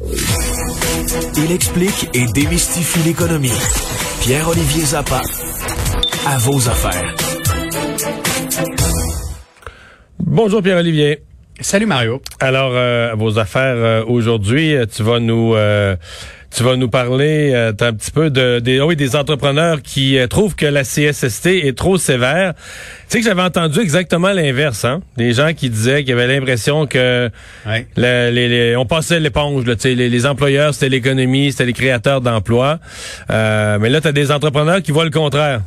Il explique et démystifie l'économie. Pierre-Olivier Zappa, à vos affaires. Bonjour Pierre-Olivier. Salut Mario. Alors, euh, à vos affaires euh, aujourd'hui, euh, tu vas nous tu vas nous parler un petit peu de des, oui, des entrepreneurs qui trouvent que la CSST est trop sévère. Tu sais que j'avais entendu exactement l'inverse, hein? Des gens qui disaient qu'ils avaient l'impression que les, on passait l'éponge, les, les employeurs, c'était l'économie, c'était les créateurs d'emplois. mais là, tu as des entrepreneurs qui voient le contraire.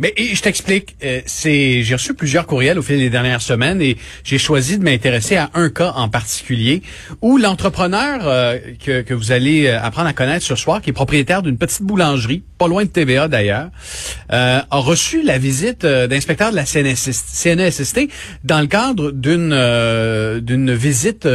Mais je t'explique, euh, j'ai reçu plusieurs courriels au fil des dernières semaines et j'ai choisi de m'intéresser à un cas en particulier où l'entrepreneur euh, que, que vous allez euh, apprendre à connaître ce soir, qui est propriétaire d'une petite boulangerie, pas loin de TVA d'ailleurs, a reçu la visite d'inspecteur de la CNSST dans le cadre d'une d'une visite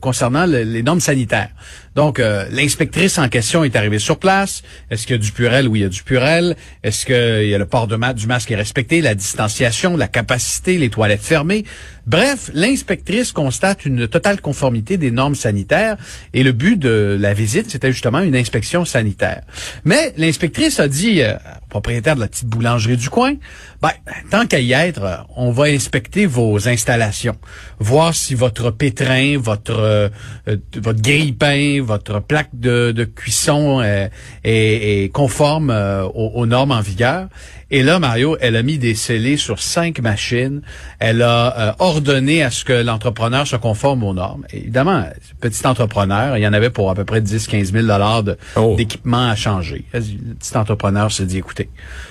concernant les normes sanitaires. Donc, euh, l'inspectrice en question est arrivée sur place. Est-ce qu'il y a du purel? Oui, il y a du purel. Est-ce qu'il y a le port du masque est respecté, la distanciation, la capacité, les toilettes fermées? Bref, l'inspectrice constate une totale conformité des normes sanitaires et le but de la visite, c'était justement une inspection sanitaire. Mais l'inspectrice a dit euh, propriétaire de la petite boulangerie du coin, ben, tant qu'à y être, on va inspecter vos installations, voir si votre pétrin, votre euh, votre grille-pain, votre plaque de, de cuisson euh, est, est, conforme euh, aux, normes en vigueur. Et là, Mario, elle a mis des scellés sur cinq machines. Elle a euh, ordonné à ce que l'entrepreneur se conforme aux normes. évidemment, petit entrepreneur, il y en avait pour à peu près 10-15 000 dollars oh. d'équipement à changer. Le petit entrepreneur se dit,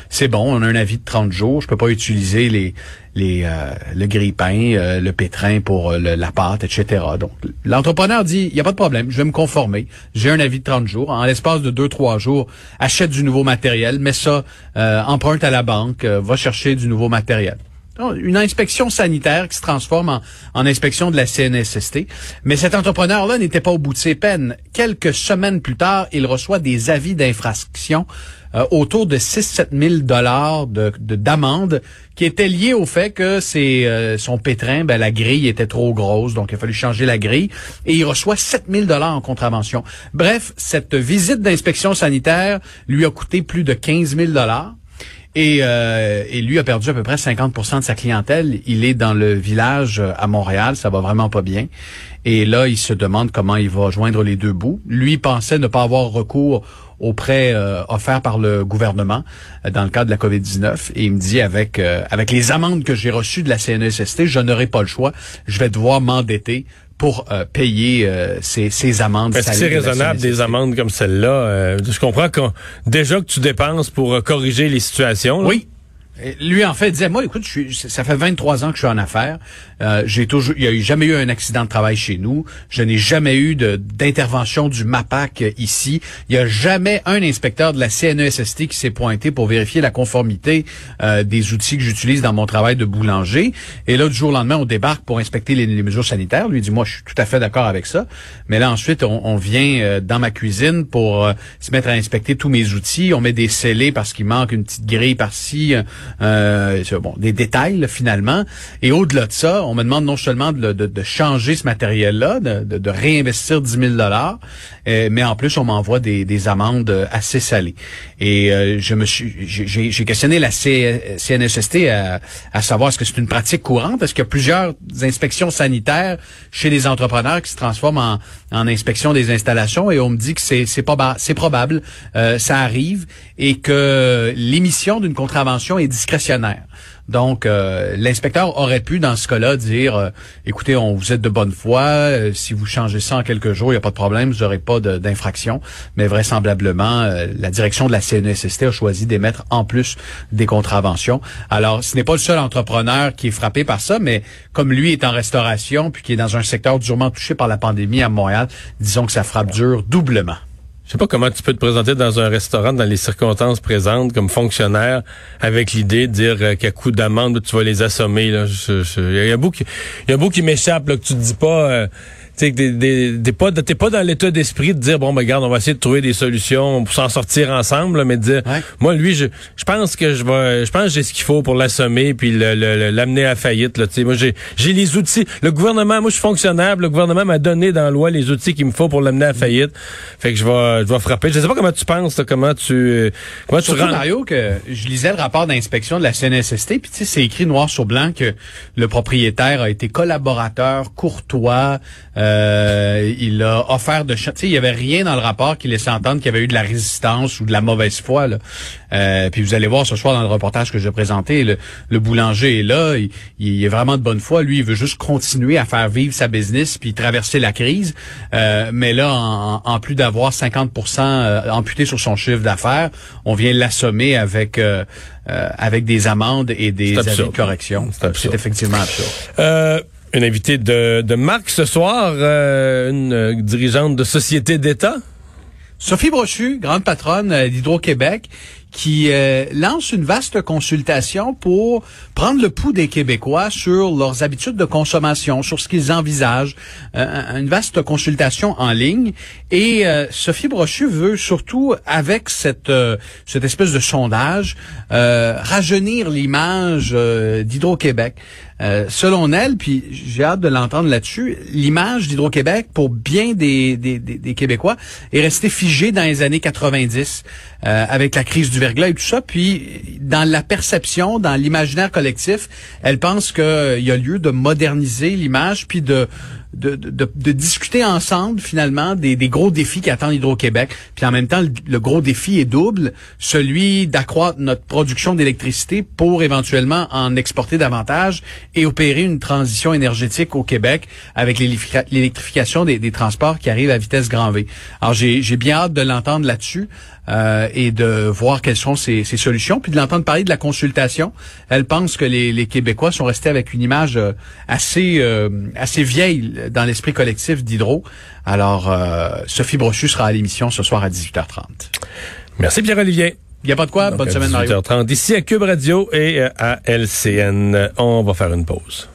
c'est bon, on a un avis de 30 jours, je peux pas utiliser les les euh, le grille-pain, euh, le pétrin pour euh, la pâte, etc. Donc, l'entrepreneur dit, il n'y a pas de problème, je vais me conformer. J'ai un avis de 30 jours. En l'espace de 2-3 jours, achète du nouveau matériel, mets ça, emprunte à la banque, va chercher du nouveau matériel une inspection sanitaire qui se transforme en, inspection de la CNSST. Mais cet entrepreneur-là n'était pas au bout de ses peines. Quelques semaines plus tard, il reçoit des avis d'infraction euh, autour de 6-7 000 dollars de d'amende qui étaient liés au fait que euh, son pétrin, ben, la grille était trop grosse, donc il a fallu changer la grille, et il reçoit 7 000 dollars en contravention. Bref, cette visite d'inspection sanitaire lui a coûté plus de 15 000 dollars. Et, euh, et, lui a perdu à peu près 50% de sa clientèle. Il est dans le village à Montréal, ça va vraiment pas bien. Et là, il se demande comment il va joindre les deux bouts. Lui pensait ne pas avoir recours aux prêts euh, offerts par le gouvernement euh, dans le cadre de la COVID-19. Et il me dit, avec, euh, avec les amendes que j'ai reçues de la CNSST, je n'aurai pas le choix. Je vais devoir m'endetter pour payer ces, ces amendes. Est-ce que c'est raisonnable des amendes comme celle-là? je comprends que déjà que tu dépenses pour corriger les situations. Oui. Lui, en fait, disait, moi, écoute, je ça fait 23 ans que je suis en affaires. Euh, j'ai toujours, il n'y a eu, jamais eu un accident de travail chez nous. Je n'ai jamais eu d'intervention du MAPAC ici. Il n'y a jamais un inspecteur de la CNESST qui s'est pointé pour vérifier la conformité euh, des outils que j'utilise dans mon travail de boulanger. Et là, du jour au lendemain, on débarque pour inspecter les, mesures sanitaires. Lui dit, moi, je suis tout à fait d'accord avec ça. Mais là, ensuite, on, on vient euh, dans ma cuisine pour se mettre à inspecter tous mes outils. On met des scellés parce qu'il manque une petite grille par-ci euh, bon, des détails finalement. Et au-delà de ça, on me demande non seulement de, de, de changer ce matériel-là, de, de, réinvestir 10 000 dollars, euh, mais en plus on m'envoie des, des amendes assez salées. Et euh, je me suis, j'ai questionné la CNSST à, à savoir est-ce que c'est une pratique courante, parce qu'il y a plusieurs inspections sanitaires chez les entrepreneurs qui se transforment en, en inspection des installations, et on me dit que c'est c'est probable, euh, ça arrive, et que l'émission d'une contravention est Donc, euh, l'inspecteur aurait pu, dans ce cas-là, dire, euh, écoutez, on vous êtes de bonne foi, euh, si vous changez ça en quelques jours, il n'y a pas de problème, vous n'aurez pas d'infraction. Mais vraisemblablement, la direction de la CNSST a choisi d'émettre en plus des contraventions. Alors, ce n'est pas le seul entrepreneur qui est frappé par ça, mais comme lui est en restauration, puis qui est dans un secteur durement touché par la pandémie à Montréal, disons que ça frappe dur doublement. Je sais pas comment tu peux te présenter dans un restaurant dans les circonstances présentes comme fonctionnaire avec l'idée de dire euh, qu'à coup d'amende tu vas les assommer. Il y a bout qui, y a qui m'échappe que tu te dis pas. Euh, t'es pas, t'es pas dans l'état d'esprit de dire bon, ben regarde, on va essayer de trouver des solutions pour s'en sortir ensemble, mais de dire, moi, lui, je, je pense que je vais, je pense j'ai ce qu'il faut pour l'assommer puis l'amener à faillite. Là, moi, j'ai, j'ai les outils. Le gouvernement, moi, je suis fonctionnaire. Le gouvernement m'a donné dans la loi les outils qu'il me faut pour l'amener à faillite. Fait que je vais, je vais frapper. Je sais pas comment tu penses, comment tu, comment tu rends... Mario, que je lisais le rapport d'inspection de la CNSST, puis tu sais, c'est écrit noir sur blanc que le propriétaire a été collaborateur, courtois. Euh, il a offert de, tu sais, il y avait rien dans le rapport qui laissait entendre qu'il y avait eu de la résistance ou de la mauvaise foi. Là. Euh, puis vous allez voir ce soir dans le reportage que j'ai présenté, le, le, boulanger est là, il, il, est vraiment de bonne foi. Lui, il veut juste continuer à faire vivre sa business puis traverser la crise. Euh, mais là, en, en plus d'avoir 50% euh, amputé sur son chiffre d'affaires, on vient l'assommer avec euh, euh, avec des amendes et des avis de correction. C'est effectivement absurde. Une invitée de, de Marc ce soir, une dirigeante de société d'État. Sophie Brochu, grande patronne euh, d'Hydro-Québec, qui euh, lance une vaste consultation pour prendre le pouls des Québécois sur leurs habitudes de consommation, sur ce qu'ils envisagent, euh, une vaste consultation en ligne. Et Sophie Brochu veut surtout, avec cette, cette espèce de sondage, rajeunir l'image d'Hydro-Québec. Euh, selon elle, puis j'ai hâte de l'entendre là-dessus, l'image d'Hydro-Québec pour bien des, des, des, Québécois est restée figée dans les années 90 euh, avec la crise du verglas et tout ça. Puis dans la perception, dans l'imaginaire collectif, elle pense qu'il y a lieu de moderniser l'image puis de de, de, de, discuter ensemble finalement des, des gros défis qui attendent Hydro-Québec. Puis en même temps, le, gros défi est double, celui d'accroître notre production d'électricité pour éventuellement en exporter davantage et opérer une transition énergétique au Québec avec l'électrification des, des, transports qui arrivent à vitesse grand V. Alors j'ai bien hâte de l'entendre là-dessus euh, et de voir quelles sont ses, ses solutions, puis de l'entendre parler de la consultation. Elle pense que les, les Québécois sont restés avec une image euh, assez euh, assez vieille dans l'esprit collectif d'Hydro. Alors, euh, Sophie Brochu sera à l'émission ce soir à 18h30. Merci Pierre-Olivier. Il n'y a pas de quoi. Bonne semaine, Mario. 18h30 ici à Cube Radio et à LCN. On va faire une pause.